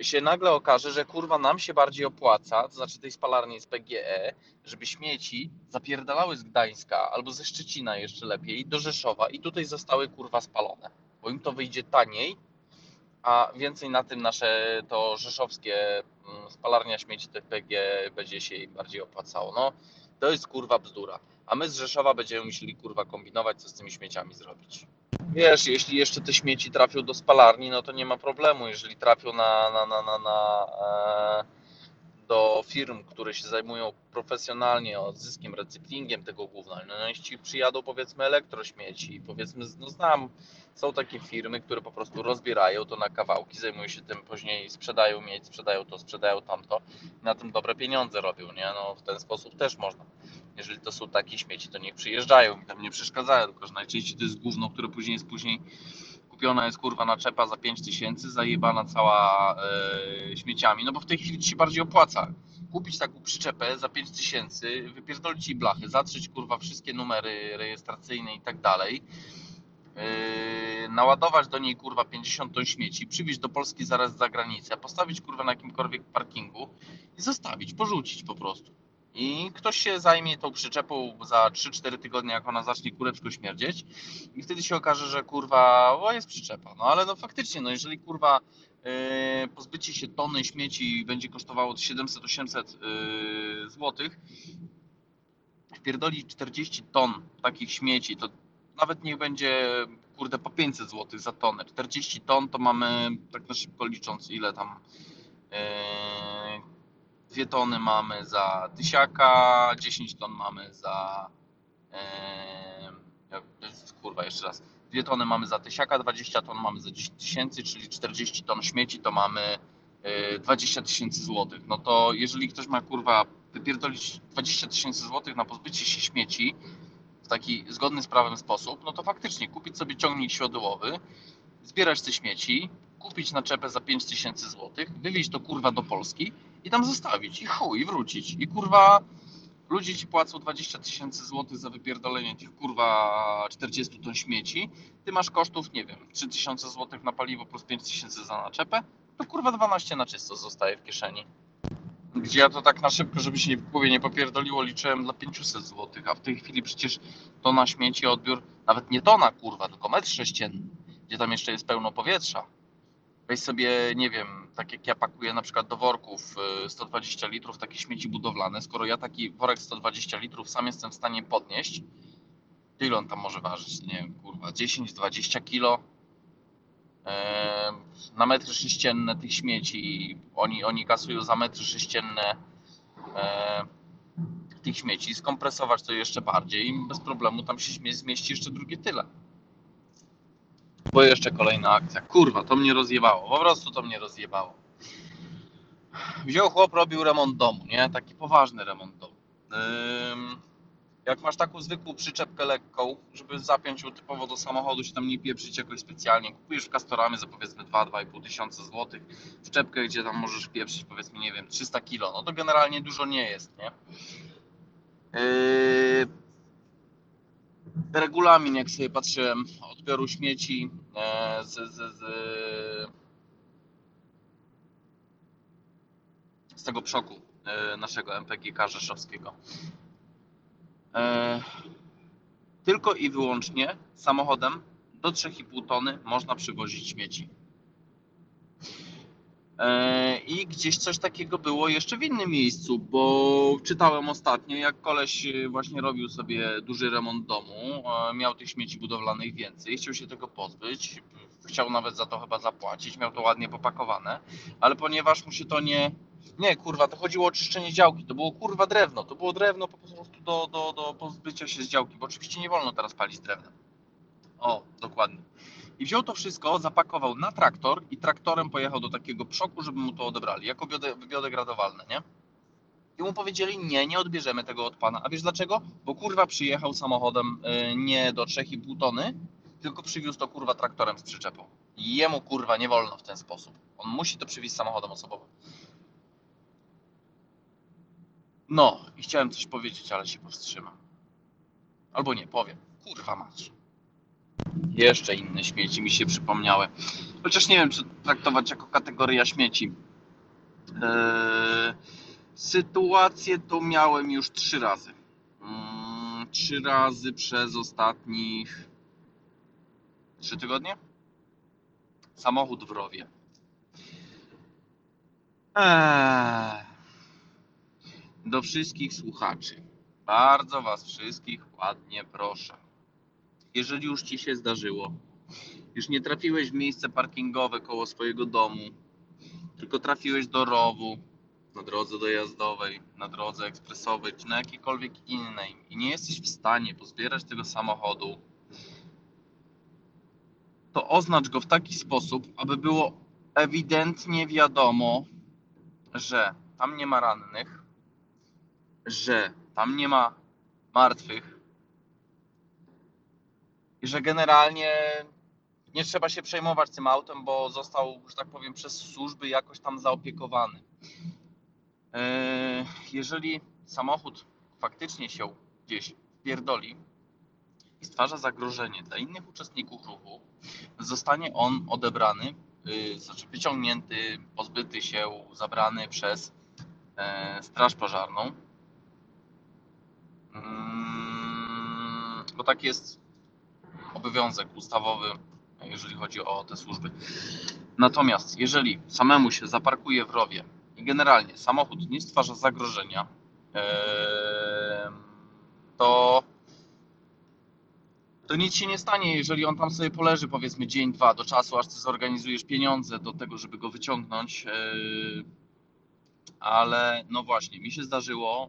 Się nagle okaże, że kurwa nam się bardziej opłaca, to znaczy tej spalarni z PGE, żeby śmieci zapierdalały z Gdańska albo ze Szczecina jeszcze lepiej do Rzeszowa i tutaj zostały kurwa spalone, bo im to wyjdzie taniej, a więcej na tym nasze to rzeszowskie mm, spalarnia śmieci TPG będzie się im bardziej opłacało. No, to jest kurwa bzdura. A my z Rzeszowa będziemy musieli kurwa kombinować, co z tymi śmieciami zrobić. Wiesz, jeśli jeszcze te śmieci trafią do spalarni, no to nie ma problemu. Jeżeli trafią na, na, na, na, na e, do firm, które się zajmują profesjonalnie odzyskiem, recyklingiem tego gówna, no, no jeśli przyjadą powiedzmy elektrośmieci, powiedzmy, no znam, są takie firmy, które po prostu rozbierają to na kawałki, zajmują się tym później, sprzedają miedź, sprzedają to, sprzedają tamto, na tym dobre pieniądze robią, nie? No w ten sposób też można jeżeli to są takie śmieci, to niech przyjeżdżają i tam nie przeszkadzają, tylko że najczęściej to jest gówno, które później jest później kupiona jest kurwa naczepa za 5 tysięcy, zajebana cała e, śmieciami, no bo w tej chwili ci się bardziej opłaca. Kupić taką przyczepę za 5 tysięcy, wypierdolić jej blachy, zatrzeć kurwa wszystkie numery rejestracyjne i tak dalej, Yy, naładować do niej kurwa 50 ton śmieci, przywieźć do Polski zaraz za granicę, postawić kurwa na jakimkolwiek parkingu i zostawić, porzucić po prostu I ktoś się zajmie tą przyczepą za 3-4 tygodnie, jak ona zacznie kureczko śmierdzieć. I wtedy się okaże, że kurwa, o jest przyczepa. No ale no faktycznie, no jeżeli kurwa yy, pozbycie się tony śmieci będzie kosztowało 700-800 yy, złotych, wpierdolić 40 ton takich śmieci, to nawet niech będzie kurde po 500 zł za tonę. 40 ton to mamy, tak na szybko licząc, ile tam yy, dwie tony mamy za tysiaka, 10 ton mamy za yy, kurwa jeszcze raz, dwie tony mamy za tysiaka, 20 ton mamy za 10 tysięcy, czyli 40 ton śmieci to mamy yy, 20 tysięcy złotych. No to jeżeli ktoś ma kurwa wypierdolić 20 tysięcy złotych na pozbycie się śmieci w taki zgodny z prawem sposób, no to faktycznie kupić sobie ciągnik siodełowy, zbierać te śmieci, kupić naczepę za 5 tysięcy złotych, wywieźć to kurwa do Polski i tam zostawić i chuj, i wrócić. I kurwa ludzie ci płacą 20 tysięcy złotych za wypierdolenie tych kurwa 40 ton śmieci, ty masz kosztów, nie wiem, 3 tysiące złotych na paliwo plus 5 tysięcy za naczepę, to kurwa 12 na czysto zostaje w kieszeni. Gdzie ja to tak na szybko, żeby się w głowie nie popierdoliło, liczyłem dla 500 zł, a w tej chwili przecież tona śmieci odbiór, nawet nie tona kurwa, tylko metr sześcienny, gdzie tam jeszcze jest pełno powietrza. Weź sobie, nie wiem, tak jak ja pakuję na przykład do worków y, 120 litrów takie śmieci budowlane, skoro ja taki worek 120 litrów sam jestem w stanie podnieść, ile on tam może ważyć? Nie wiem, kurwa, 10-20 kilo na metry sześcienne tych śmieci. Oni, oni kasują za metry sześcienne tych śmieci. Skompresować to jeszcze bardziej i bez problemu tam się zmieści jeszcze drugie tyle. Bo jeszcze kolejna akcja. Kurwa, to mnie rozjebało. Po prostu to mnie rozjebało. Wziął chłop, robił remont domu, nie? Taki poważny remont domu. Ym, jak masz taką zwykłą przyczepkę lekką, żeby zapiąć ją typowo do samochodu, się tam nie pieprzyć jakoś specjalnie, kupujesz w Castoramy za powiedzmy 2-2,5 tysiąca złotych, wczepkę, gdzie tam możesz pieprzyć powiedzmy, nie wiem, 300 kilo, no to generalnie dużo nie jest, nie? Yy, regulamin, jak sobie patrzyłem, odbioru śmieci e, z, z, z, z tego przoku e, naszego MPGK rzeszowskiego. E, Tylko i wyłącznie samochodem do 3,5 tony można przywozić śmieci. E, I gdzieś coś takiego było jeszcze w innym miejscu, bo czytałem ostatnio, jak koleś e, właśnie robił sobie duży remont domu, e, miał tych śmieci budowlanych więcej, chciał się tego pozbyć, chciał nawet za to chyba zapłacić, miał to ładnie popakowane, ale ponieważ mu się to nie... Nie, kurwa, to chodziło o czyszczenie działki, to było kurwa drewno, to było drewno po prostu do, do, do pozbycia się z działki, bo oczywiście nie wolno teraz palić drewnem. O, dokładnie. Wziął to wszystko, zapakował na traktor i traktorem pojechał do takiego przoku, żeby mu to odebrali, jako biode, biodegradowalne, nie? I mu powiedzieli, nie, nie odbierzemy tego od pana. A wiesz dlaczego? Bo kurwa przyjechał samochodem y, nie do 3,5 tony, tylko przywiózł to kurwa traktorem z przyczepą. I jemu kurwa nie wolno w ten sposób. On musi to przywieźć samochodem osobowym. No, i chciałem coś powiedzieć, ale się powstrzymam. Albo nie, powiem. Kurwa mać. Jeszcze inne śmieci mi się przypomniały. Chociaż nie wiem, czy traktować jako kategoria śmieci. Eee, sytuację to miałem już trzy razy. Mm, trzy razy przez ostatnich trzy tygodnie. Samochód w rowie. Eee, do wszystkich słuchaczy. Bardzo Was wszystkich ładnie proszę jeżeli już ci się zdarzyło, już nie trafiłeś w miejsce parkingowe koło swojego domu, tylko trafiłeś do rowu, na drodze dojazdowej, na drodze ekspresowej, czy na jakiejkolwiek innej i nie jesteś w stanie pozbierać tego samochodu, to oznacz go w taki sposób, aby było ewidentnie wiadomo, że tam nie ma rannych, że tam nie ma martwych, że generalnie nie trzeba się przejmować tym autem, bo został, że tak powiem, przez służby jakoś tam zaopiekowany. E, jeżeli samochód faktycznie się gdzieś pierdoli i stwarza zagrożenie dla innych uczestników ruchu, zostanie on odebrany, y, znaczy wyciągnięty, pozbyty się, zabrany przez e, Straż Pożarną. Mm, bo tak jest obowiązek ustawowy, jeżeli chodzi o te służby. Natomiast jeżeli samemu się zaparkuje w rowie i generalnie samochód nie stwarza zagrożenia, to to nic się nie stanie, jeżeli on tam sobie poleży powiedzmy dzień, dwa do czasu, aż ty zorganizujesz pieniądze do tego, żeby go wyciągnąć. Ale no właśnie, mi się zdarzyło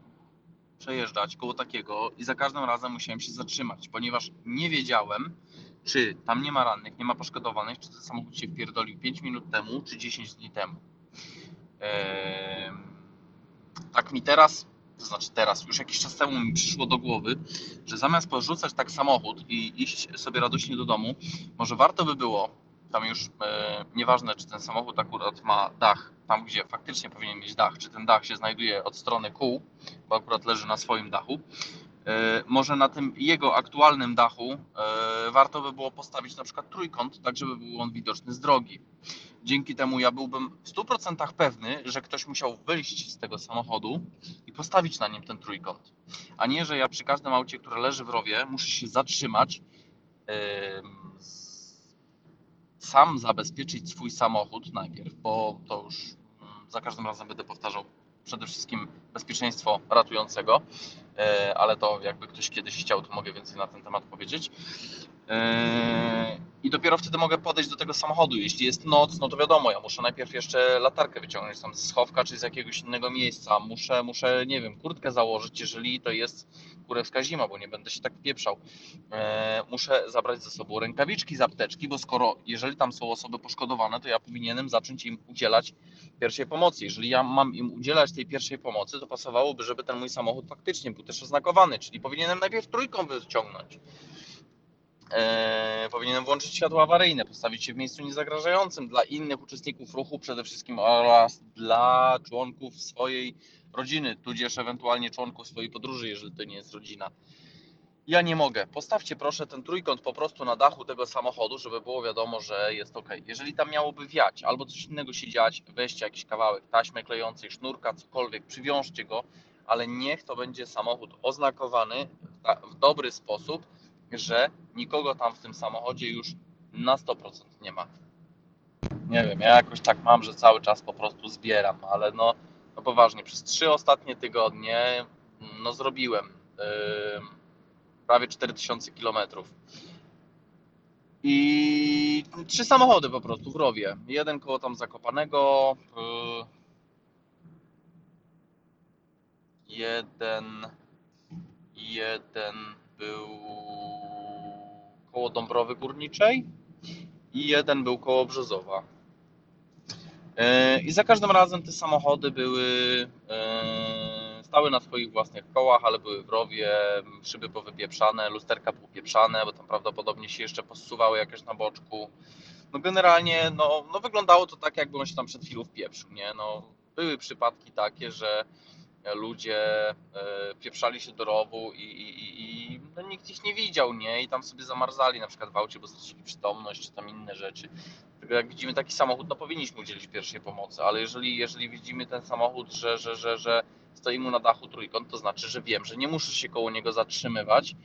przejeżdżać koło takiego i za każdym razem musiałem się zatrzymać, ponieważ nie wiedziałem, czy tam nie ma rannych, nie ma poszkodowanych, czy ten samochód się wpierdolił 5 minut temu, czy 10 dni temu. Em, Tak mi teraz, to znaczy teraz, już jakiś czas temu mi przyszło do głowy, że zamiast porzucać tak samochód i iść sobie radośnie do domu, może warto by było, tam już e, nieważne czy ten samochód akurat ma dach, tam gdzie faktycznie powinien mieć dach, czy ten dach się znajduje od strony kół, bo akurat leży na swoim dachu, e, może na tym jego aktualnym dachu e, warto by było postawić na przykład trójkąt, tak żeby był on widoczny z drogi. Dzięki temu ja byłbym w 100% pewny, że ktoś musiał wyjść z tego samochodu i postawić na nim ten trójkąt. A nie, że ja przy każdym aucie, które leży w rowie, muszę się zatrzymać, s- sam zabezpieczyć swój samochód najpierw, bo to już mm, za każdym razem będę powtarzał przede wszystkim bezpieczeństwo ratującego, e, ale to jakby ktoś kiedyś chciał, to mogę więcej na ten temat powiedzieć. E, I dopiero wtedy mogę podejść do tego samochodu. Jeśli jest noc, no to wiadomo, ja muszę najpierw jeszcze latarkę wyciągnąć tam ze schowka czy z jakiegoś innego miejsca. Muszę, muszę, nie wiem, kurtkę założyć, jeżeli to jest kurewska zima, bo nie będę się tak pieprzał. E, muszę zabrać ze sobą rękawiczki z apteczki, bo skoro, jeżeli tam są osoby poszkodowane, to ja powinienem zacząć im udzielać pierwszej pomocy. Jeżeli ja mam im udzielać tej pierwszej pomocy, to pasowałoby, żeby ten mój samochód faktycznie był też oznakowany, czyli powinienem najpierw trójką wyciągnąć. Eee, powinienem włączyć światło awaryjne, postawić się w miejscu niezagrażającym dla innych uczestników ruchu przede wszystkim oraz dla członków swojej rodziny, tudzież ewentualnie członków swojej podróży, jeżeli to nie jest rodzina. Ja nie mogę. Postawcie proszę ten trójkąt po prostu na dachu tego samochodu, żeby było wiadomo, że jest ok. Jeżeli tam miałoby wiać albo coś innego się dziać, weźcie jakiś kawałek taśmy klejącej, sznurka, cokolwiek, przywiążcie go, ale niech to będzie samochód oznakowany w dobry sposób, że nikogo tam w tym samochodzie już na 100% nie ma. Nie wiem, ja jakoś tak mam, że cały czas po prostu zbieram, ale no, no poważnie, przez trzy ostatnie tygodnie no zrobiłem yy, prawie 4000 kilometrów. I trzy samochody po prostu w rowie. Jeden koło tam Zakopanego, yy, jeden jeden był koło Dąbrowy Górniczej i jeden był koło Brzozowa. Yy, I za każdym razem te samochody były yy, stały na swoich własnych kołach, ale były w rowie, szyby powypieprzane, lusterka popieprzane, bo tam prawdopodobnie się jeszcze posuwały jakieś na boczku. No generalnie no, no wyglądało to tak, jakby on się tam przed chwilą wpieprzył, nie? No, były przypadki takie, że ludzie e, pieprzali się do rowu i, i, i- no, nikt ich nie widział, nie? I tam sobie zamarzali na przykład w aucie, bo stracili przytomność, czy tam inne rzeczy. Tylko jak widzimy taki samochód, no powinniśmy udzielić pierwszej pomocy, ale jeżeli, jeżeli widzimy ten samochód, że, że, że, że stoi mu na dachu trójkąt, to znaczy, że wiem, że nie muszę się koło niego zatrzymywać,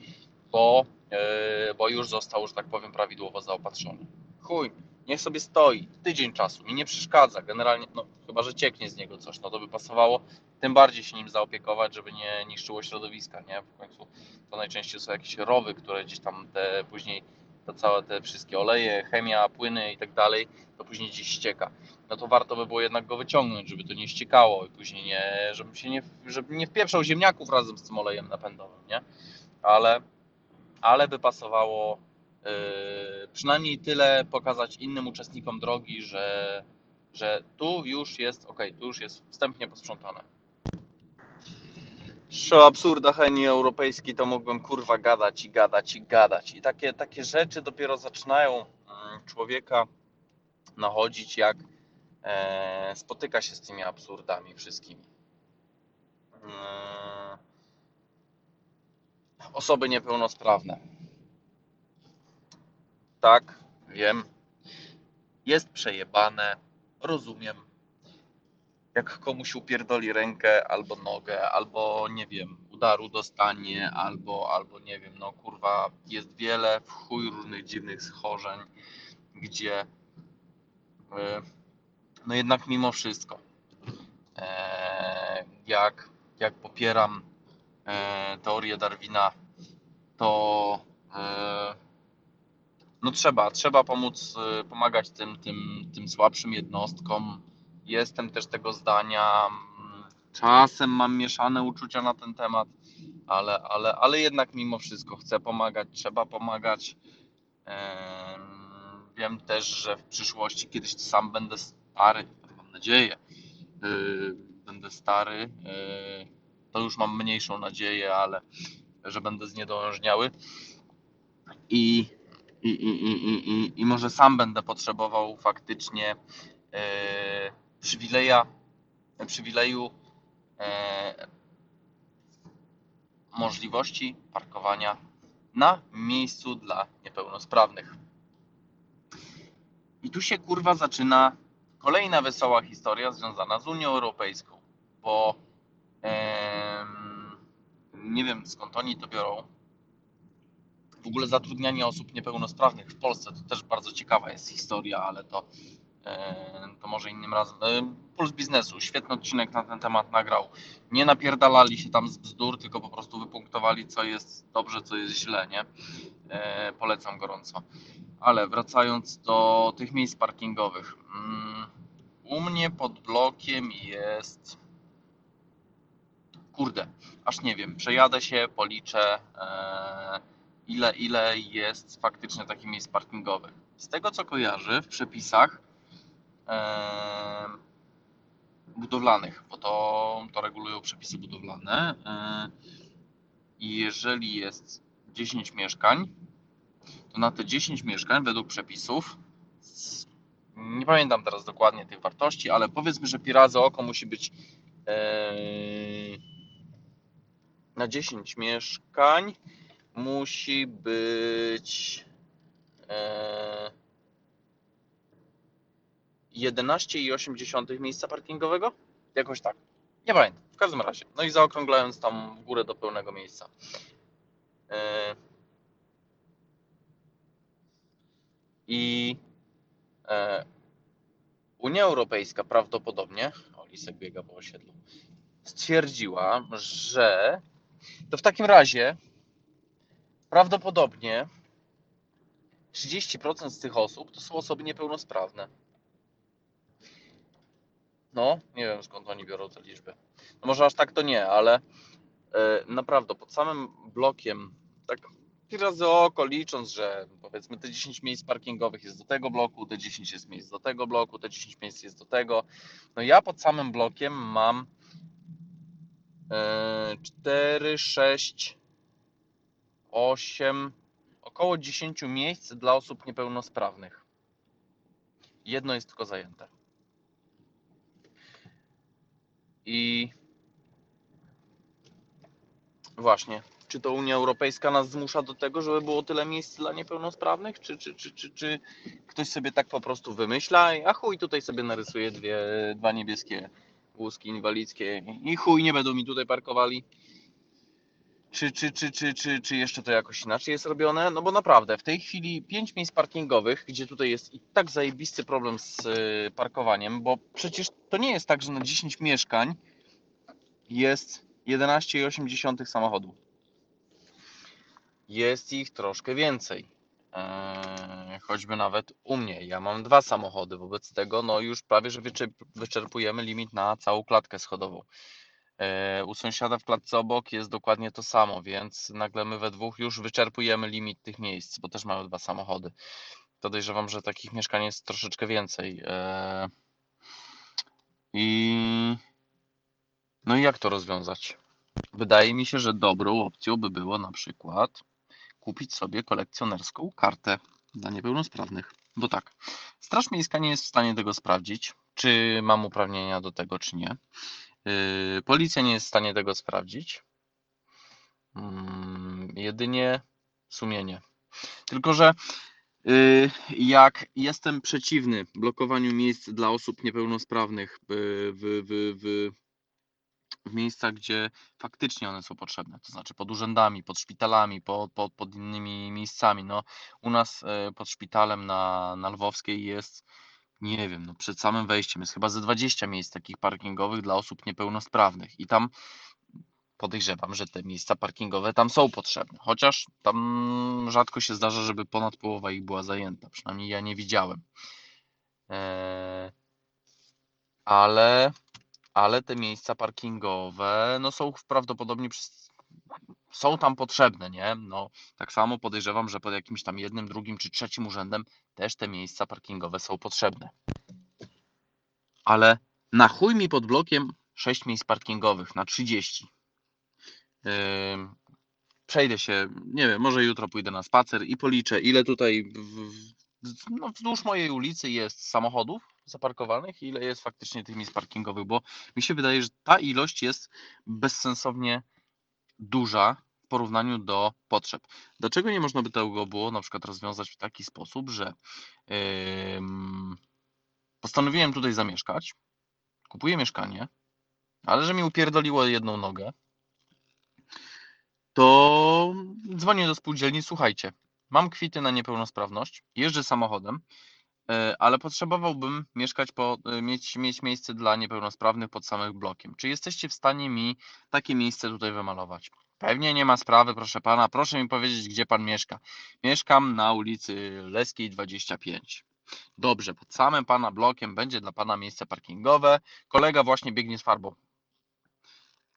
bo, e, bo już został, że tak powiem, prawidłowo zaopatrzony. Chuj, niech sobie stoi, tydzień czasu, mi nie przeszkadza, generalnie, no chyba, że cieknie z niego coś, no to by pasowało tym bardziej się nim zaopiekować, żeby nie niszczyło środowiska, nie? W końcu to najczęściej są jakieś rowy, które gdzieś tam te później to całe te wszystkie oleje, chemia, płyny i tak dalej, to później gdzieś ścieka. No to warto by było jednak go wyciągnąć, żeby to nie ściekało i później nie, żebym się nie, żeby nie wpieprzał ziemniaków razem z tym olejem napędowym, nie? Ale, ale by pasowało yy, przynajmniej tyle pokazać innym uczestnikom drogi, że, że tu już jest ok, tu już jest wstępnie posprzątane. Jeszcze o absurdach Unii Europejskiej to mógłbym kurwa gadać i gadać i gadać. I takie, takie rzeczy dopiero zaczynają mm, człowieka nachodzić, jak e, spotyka się z tymi absurdami wszystkimi. Mm, osoby niepełnosprawne. Tak, wiem. Jest przejebane, rozumiem. Jak komuś upierdoli rękę albo nogę, albo nie wiem, udaru dostanie, albo, albo nie wiem, no kurwa, jest wiele w chuj różnych dziwnych schorzeń, gdzie e, no jednak mimo wszystko, e, jak, jak popieram e, teorię Darwina, to no trzeba, trzeba pomóc, e, pomagać tym, tym, tym słabszym jednostkom. Jestem też tego zdania. mm, Czasem mam mieszane uczucia na ten temat, ale, ale, ale jednak mimo wszystko chcę pomagać, trzeba pomagać. Em, Wiem też, że w przyszłości kiedyś sam będę stary, mam nadzieję, yy, będę stary. yy, To już mam mniejszą nadzieję, ale że będę zniedołężniały. I, i, i, i, i, i, może sam będę potrzebował faktycznie e, przywileja, przywileju e, możliwości parkowania na miejscu dla niepełnosprawnych. I tu się kurwa zaczyna kolejna wesoła historia związana z Unią Europejską, bo em, nie wiem skąd oni to biorą, w ogóle zatrudnianie osób niepełnosprawnych w Polsce to też bardzo ciekawa jest historia, ale to, e, to może innym razem. E, Puls Biznesu, świetny odcinek na ten temat nagrał. Nie napierdalali się tam z bzdur, tylko po prostu wypunktowali, co jest dobrze, co jest źle, nie? E, Polecam gorąco. Ale wracając do tych miejsc parkingowych. Mm, U mnie pod blokiem jest. Kurde, aż nie wiem. Przejadę się, policzę. E, ile, ile jest faktycznie takich miejsc parkingowych. Z tego co kojarzę w przepisach e, budowlanych, bo to, to regulują przepisy budowlane. E, I jeżeli jest 10 mieszkań, to na te 10 mieszkań według przepisów nie pamiętam teraz dokładnie tych wartości, ale powiedzmy, że pi razy oko musi być e, na 10 mieszkań musi być e, 11,8 miejsca parkingowego? Jakoś tak. Nie pamiętam. W każdym razie. No i zaokrąglając tam w górę do pełnego miejsca. E, I e, Unia Europejska prawdopodobnie, o Lisek biega po osiedlu, stwierdziła, że to w takim razie prawdopodobnie 30% z tych osób to są osoby niepełnosprawne. No, nie wiem skąd oni biorą te liczby. No może aż tak to nie, ale e, naprawdę pod samym blokiem, tak razy oko licząc, że powiedzmy te 10 miejsc parkingowych jest do tego bloku, te 10 jest miejsc do tego bloku, te 10 miejsc jest do tego. No ja pod samym blokiem mam e, 4, 6, 8, około 10 miejsc dla osób niepełnosprawnych. Jedno jest tylko zajęte. I właśnie, czy to Unia Europejska nas zmusza do tego, żeby było tyle miejsc dla niepełnosprawnych, czy, czy, czy, czy, czy ktoś sobie tak po prostu wymyśla, i a chuj, tutaj sobie narysuję dwie, dwa niebieskie wózki inwalidzkie i chuj, nie będą mi tutaj parkowali. Czy, czy, czy, czy, czy, czy jeszcze to jakoś inaczej jest robione? No bo naprawdę, w tej chwili 5 miejsc parkingowych, gdzie tutaj jest i tak zajebisty problem z y, parkowaniem, bo przecież to nie jest tak, że na 10 mieszkań jest 11,8 samochodu. Jest ich troszkę więcej. Eee, choćby nawet u mnie. Ja mam dwa samochody, wobec tego no już prawie, że wyczerp- wyczerpujemy limit na całą klatkę schodową. E, U sąsiada w klatce obok jest dokładnie to samo, więc nagle my we dwóch już wyczerpujemy limit tych miejsc, bo też mamy dwa samochody. Podejrzewam, że takich mieszkań jest troszeczkę więcej. E, I no i jak to rozwiązać? Wydaje mi się, że dobrą opcją by było na przykład kupić sobie kolekcjonerską kartę dla niepełnosprawnych. Bo tak, Straż Miejska nie jest w stanie tego sprawdzić, czy mam uprawnienia do tego, czy nie. Yy, Policja nie jest w stanie tego sprawdzić. Mm, Jedynie sumienie. Tylko, że yy, jak jestem przeciwny blokowaniu miejsc dla osób niepełnosprawnych w, w, w, w w miejscach, gdzie faktycznie one są potrzebne, to znaczy pod urzędami, pod szpitalami, pod, pod, pod innymi miejscami. No, u nas pod szpitalem na, na Lwowskiej jest, nie wiem, no, przed samym wejściem jest chyba ze 20 miejsc takich parkingowych dla osób niepełnosprawnych i tam podejrzewam, że te miejsca parkingowe tam są potrzebne, chociaż tam rzadko się zdarza, żeby ponad połowa ich była zajęta, przynajmniej ja nie widziałem. Eee, ale, ale te miejsca parkingowe no są prawdopodobnie przez, są tam potrzebne, nie? No, tak samo podejrzewam, że pod jakimś tam jednym, drugim czy trzecim urzędem też te miejsca parkingowe są potrzebne. Ale na chuj mi pod blokiem 6 miejsc parkingowych na 30. Ym, Przejdę się, nie wiem, może jutro pójdę na spacer i policzę, ile tutaj w, no, wzdłuż mojej ulicy jest samochodów zaparkowanych i ile jest faktycznie tych miejsc parkingowych, bo mi się wydaje, że ta ilość jest bezsensownie duża w porównaniu do potrzeb. Dlaczego nie można by tego było na przykład rozwiązać w taki sposób, że ym, postanowiłem tutaj zamieszkać, kupuję mieszkanie, ale że mi upierdoliło jedną nogę, to dzwonię do spółdzielni, słuchajcie, mam kwity na niepełnosprawność, jeżdżę samochodem, ale potrzebowałbym mieszkać po, e, mieć, mieć miejsce dla niepełnosprawnych pod samym blokiem. Czy jesteście w stanie mi takie miejsce tutaj wymalować? Pewnie nie ma sprawy, proszę pana. Proszę mi powiedzieć, gdzie pan mieszka. Mieszkam na ulicy Leskiej 25. Dobrze, pod samym pana blokiem będzie dla pana miejsce parkingowe. Kolega właśnie biegnie z farbą.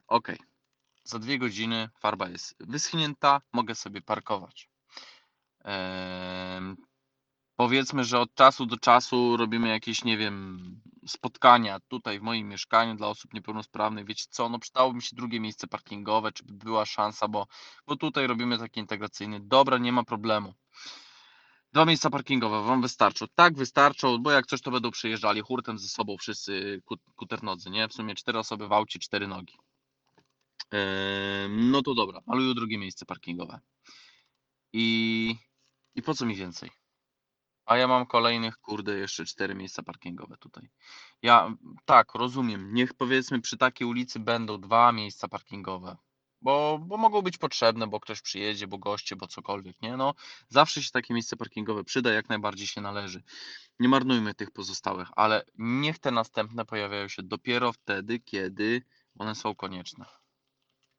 Okej. Za dwie godziny farba jest wyschnięta, mogę sobie parkować. Em, powiedzmy, że od czasu do czasu robimy jakieś, nie wiem, spotkania tutaj w moim mieszkaniu dla osób niepełnosprawnych. Wiecie co, no przydało mi się drugie miejsce parkingowe, czy by była szansa, bo, bo tutaj robimy taki integracyjny. Dobra, nie ma problemu. Dwa miejsca parkingowe Wam wystarczą. Tak, wystarczą, bo jak coś to będą przyjeżdżali hurtem ze sobą wszyscy kut- kuternodzy, nie? W sumie cztery osoby w aucie, cztery nogi. Em, No to dobra, maluję drugie miejsce parkingowe. I, I po co mi więcej? A ja mam kolejnych, kurde, jeszcze cztery miejsca parkingowe tutaj. Ja tak, rozumiem. Niech powiedzmy przy takiej ulicy będą dwa miejsca parkingowe. Bo, bo mogą być potrzebne, bo ktoś przyjedzie, bo goście, bo cokolwiek, nie? No, zawsze się takie miejsce parkingowe przyda, jak najbardziej się należy. Nie marnujmy tych pozostałych, ale niech te następne pojawiają się dopiero wtedy, kiedy one są konieczne.